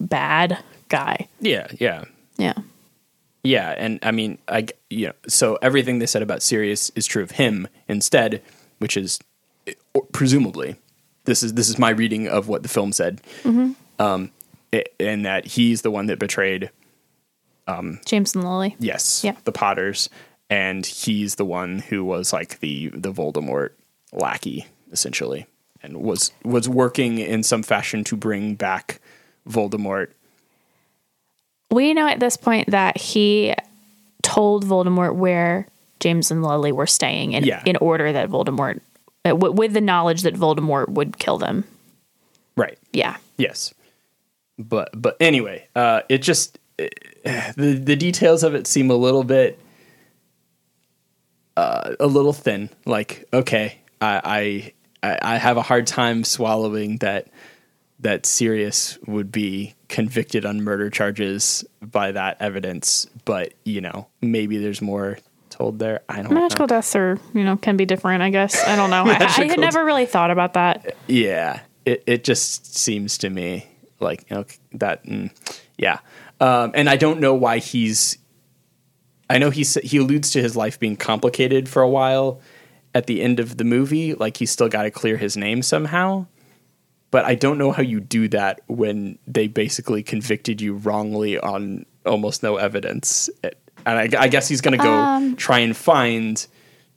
bad guy. Yeah. Yeah. Yeah. Yeah, and I mean, I you know, so everything they said about Sirius is true of him instead, which is presumably this is this is my reading of what the film said, um, i- and that he's the one that betrayed um, James and Lily. yes Yeah. the Potters, and he's the one who was like the the Voldemort lackey essentially, and was was working in some fashion to bring back Voldemort. We know at this point that he told Voldemort where James and Lily were staying in, Yeah. in order that Voldemort, uh, w- with the knowledge that Voldemort would kill them. Right. Yeah. Yes, but but anyway, uh, it just eh, the the details of it seem a little bit uh, a little thin. Like, okay, I, I I I have a hard time swallowing that that Sirius would be convicted on murder charges by that evidence, but you know, maybe there's more told there. I don't know. Magical deaths are, you know, can be different, I guess. I don't know. I, I had never really thought about that. Yeah, it it just seems to me like you know that. Mm, yeah, um, and I don't know why he's. I know he he alludes to his life being complicated for a while at the end of the movie. Like he's still got to clear his name somehow. But I don't know how you do that when they basically convicted you wrongly on almost no evidence. And I, I guess he's going to go Um, try and find,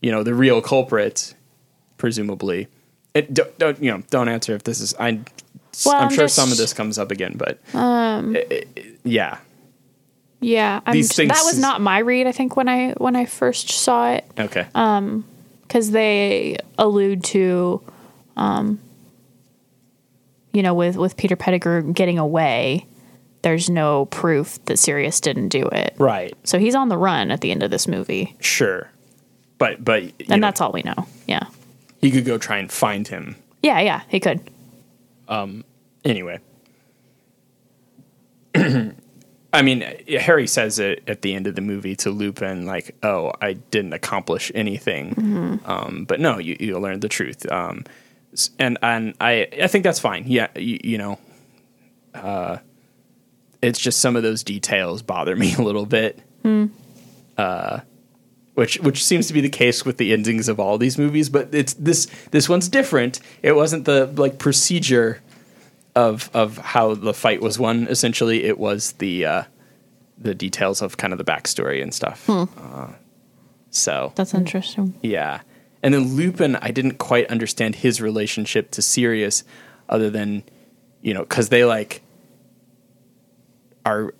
you know, the real culprit, presumably. It, don't, don't you know? Don't answer if this is. I Well, I'm, I'm sure just- some of this comes up again, but um, yeah, Yeah, I'm, These things that was not my read. I think when I when I first saw it, okay, because they allude to, um, you know, with with Peter Pettigrew getting away, there's no proof that Sirius didn't do it. right, So he's on the run at the end of this movie, sure, but but and know, that's all we know. Yeah, he could go try and find him yeah, yeah. He could. Um anyway. I mean, Harry says it at the end of the movie to Lupin, like, "Oh, I didn't accomplish anything," um, but no, you you learned the truth, um, and and I I think that's fine. Yeah, you, you know, uh, it's just some of those details bother me a little bit. Uh, which which seems to be the case with the endings of all these movies, but it's this this one's different. It wasn't the like procedure of of how the fight was won. Essentially, it was the uh, the details of kind of the backstory and stuff. Uh, so That's interesting. yeah, and then Lupin, I didn't quite understand his relationship to Sirius, other than you know because they like are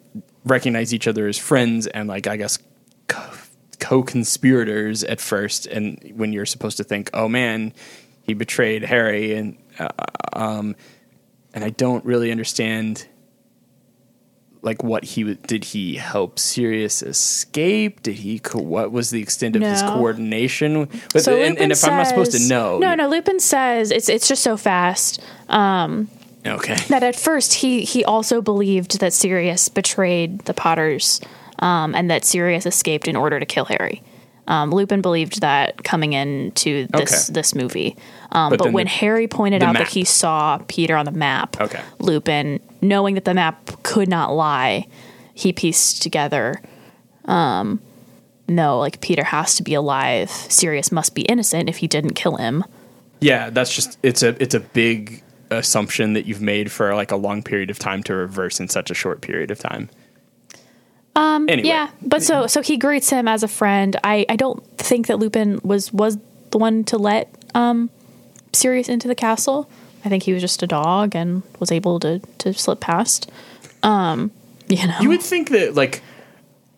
recognize each other as friends and like I guess co- co-conspirators at first, and when you're supposed to think, oh man, he betrayed Harry, and uh, um, and I don't really understand. Like what he w- did he help Sirius escape? Did he co- what was the extent of his coordination? But So and, and if I'm not supposed to says- know, no, no. Lupin says it's it's just so fast. okay, that at first he he also believed that Sirius betrayed the Potters, um, and that Sirius escaped in order to kill Harry. Um, Lupin believed that coming into this Okay. this movie, um, But but, when the- Harry pointed out map. that he saw Peter on the map, Okay. Lupin, knowing that the map could not lie, he pieced together. Um, no, like Peter has to be alive. Sirius must be innocent if he didn't kill him. Yeah, that's just it's a it's a big assumption that you've made for like a long period of time to reverse in such a short period of time. Um anyway. Yeah, but so so he greets him as a friend. I I don't think that Lupin was was the one to let um Sirius into the castle. I think he was just a dog and was able to to slip past. Um, you know, You would think that like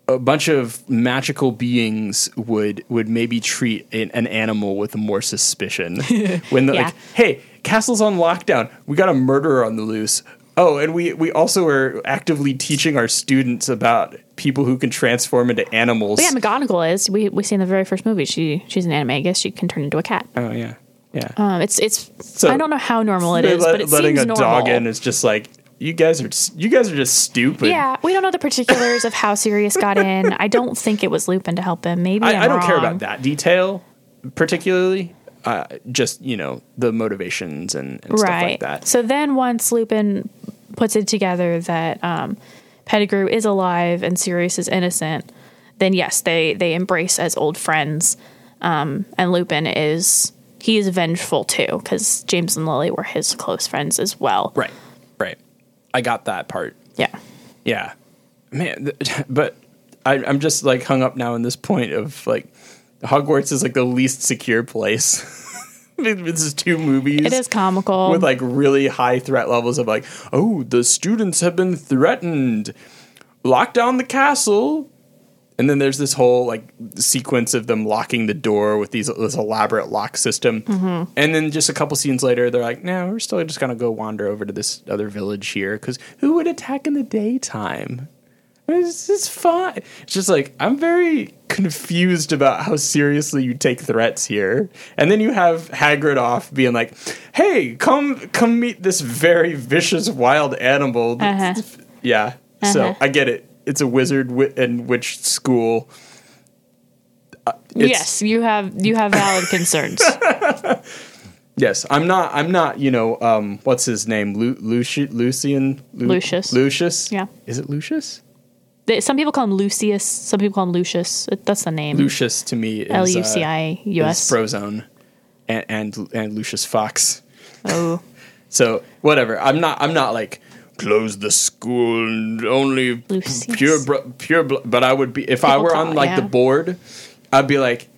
a bunch of magical beings would would maybe treat an, an animal with more suspicion when they're Yeah. like, "Hey, castle's on lockdown. We got a murderer on the loose." Oh, and we we also are actively teaching our students about people who can transform into animals. But yeah, McGonagall is. We we see in the very first movie. She she's an animagus. She can turn into a cat. oh yeah, yeah. Um, it's it's. So- I don't know how normal it is, let- but it letting seems a normal. dog in is just like you guys are you guys are just stupid. yeah, we don't know the particulars of how Sirius got in. I don't think it was Lupin to help him. Maybe I'm I, I don't care about that detail particularly. Uh, just you know the motivations and, and stuff like that. So then once Lupin puts it together that um, Pettigrew is alive and Sirius is innocent, then yes, they they embrace as old friends. Um, and Lupin is he is vengeful too because James and Lily were his close friends as well. Right, right. I got that part. Yeah. Yeah, man. th- But I, I'm just like hung up now in this point of like Hogwarts is like the least secure place. this is two movies. It is comical. with like really high threat levels of like, oh, the students have been threatened. Lock down the castle. And then there's this whole like sequence of them locking the door with these this elaborate lock system. Mm-hmm. And then just a couple scenes later, they're like, "No, we're still just gonna go wander over to this other village here because who would attack in the daytime? It's, it's fine." It's just like I'm very confused about how seriously you take threats here. And then you have Hagrid off being like, "Hey, come come meet this very vicious wild animal." Uh-huh. Yeah. So Uh-huh. I get it. It's a wizard wi- and witch school. Uh, yes, you have you have valid concerns. Yes, I'm not. I'm not. You know, um, what's his name? Lu- Luci- Lucian. Lu- Lucius. Lucius. Yeah. Is it Lucius? They- Some people call him Lucius. Some people call him Lucius. That's the name. Lucius to me is uh, L U C I U. Frozone, and, and and Lucius Fox. Oh, So whatever. I'm not. I'm not like close the school and only Lucius. pure br- pure. Bl-. But I would be if I were call on like yeah. the board. I'd be like,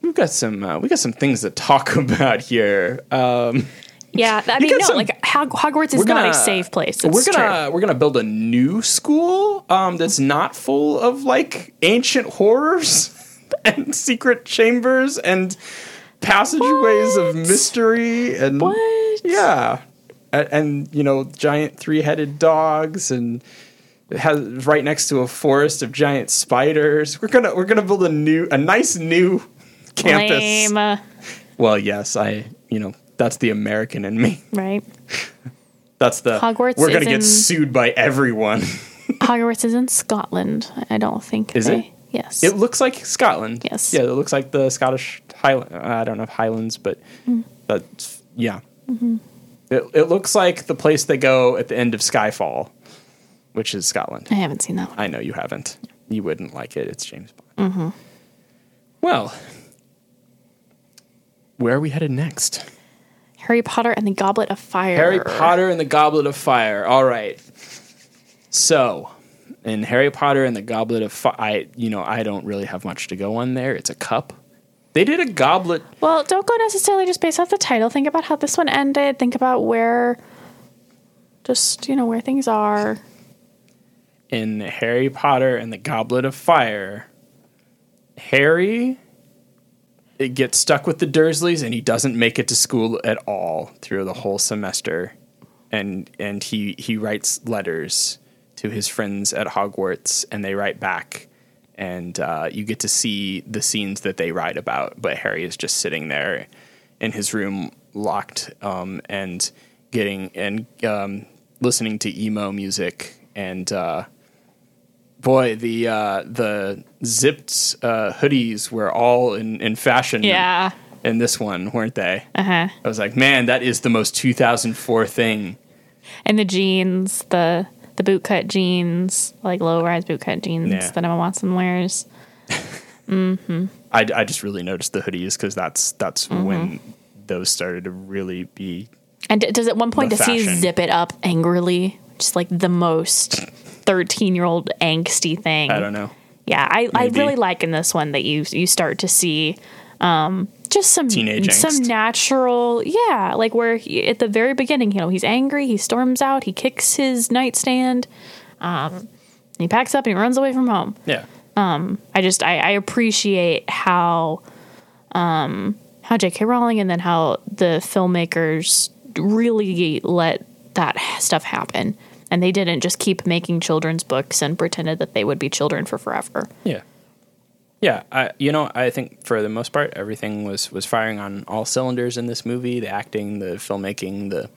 we've got some. Uh, we got some things to talk about here. Um, Yeah, I mean, no, some- like Hog- Hogwarts is We're not a safe place. we're gonna we're gonna build a new school um, that's not full of like ancient horrors and secret chambers and passageways of mystery and. What? yeah, and, and you know giant three headed dogs and it has right next to a forest of giant spiders. We're gonna we're gonna build a new a nice new campus. Lame, Well, yes, I you know that's the American in me. right? That's the Hogwarts We're gonna get in- sued by everyone. Hogwarts is in Scotland. I don't think. Is they, it? Yes. It looks like Scotland. Yes. Yeah, it looks like the Scottish Highland. I don't know if Highlands, but Mm. that's yeah. Mm-hmm. It, it looks like the place they go at the end of Skyfall, which is Scotland. I haven't seen that one. I know you haven't. You wouldn't like it. It's James Bond. Mm-hmm. Well, where are we headed next? Harry Potter and the Goblet of Fire. Harry Potter and the Goblet of Fire. All right. So, in Harry Potter and the Goblet of Fire, I you know I don't really have much to go on there. It's a cup. They did a goblet. Well, don't go necessarily just based off the title. Think about how this one ended. Think about where, just you know, where things are. in Harry Potter and the Goblet of Fire, Harry it gets stuck with the Dursleys and he doesn't make it to school at all through the whole semester. And and he he writes letters to his friends at Hogwarts and they write back and uh, you get to see the scenes that they write about. But Harry is just sitting there in his room, locked, um, and getting and um, listening to emo music. And uh, boy, the uh, the zipped uh, hoodies were all in, in fashion. Yeah. In this one, weren't they? Uh huh. I was like, man, that is the most 2004 thing. And the jeans, the the bootcut jeans, like low rise bootcut jeans Yeah. that Emma Watson wears. I, I just really noticed the hoodies because that's that's Mm-hmm. when those started to really be. And d- does at one point does he zip it up angrily, just like the most thirteen year old angsty thing? I don't know. Yeah, I, I really like in this one that you you start to see um, just some Teenage some angst. natural yeah like where he, at the very beginning you know he's angry he storms out he kicks his nightstand um, he packs up and he runs away from home Yeah. I just I, I appreciate how um, how J.K. Rowling and then how the filmmakers really let that stuff happen, and they didn't just keep making children's books and pretended that they would be children for forever. Yeah. Yeah, I you know, I think for the most part everything was was firing on all cylinders in this movie, the acting, the filmmaking, the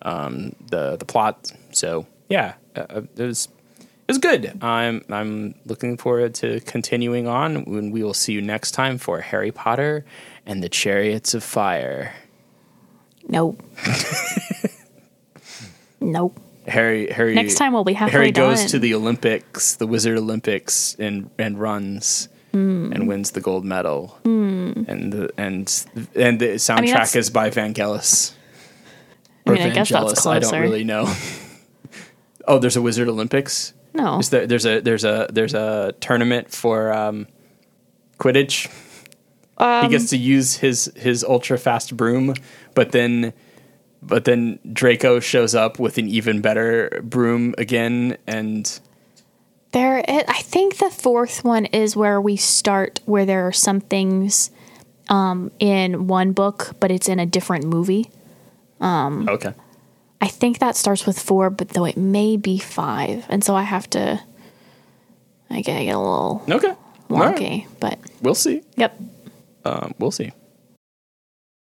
um the the plot. So, yeah, uh, it was it was good. I'm I'm looking forward to continuing on when we will see you next time for Harry Potter and the Chariots of Fire. No, no. Harry Harry Next time we'll be halfway Harry goes done. to the Olympics, the Wizard Olympics, and and runs Hmm. and wins the gold medal. And the, and and the soundtrack that's- is by Vangelis. I Or mean, I guess that's Vangelis, I don't really know. oh, there's a Wizard Olympics. No, Is there, there's a there's a there's a tournament for um, Quidditch. Um, he gets to use his his ultra fast broom, but then but then Draco shows up with an even better broom again, and There, i I think the fourth one is where we start, where there are some things um, in one book, but it's in a different movie. Um, okay, I think that starts with four, but though it may be five, and so I have to. I get, I get a little okay, All right. wonky, but We'll see. yep. Um, we'll see.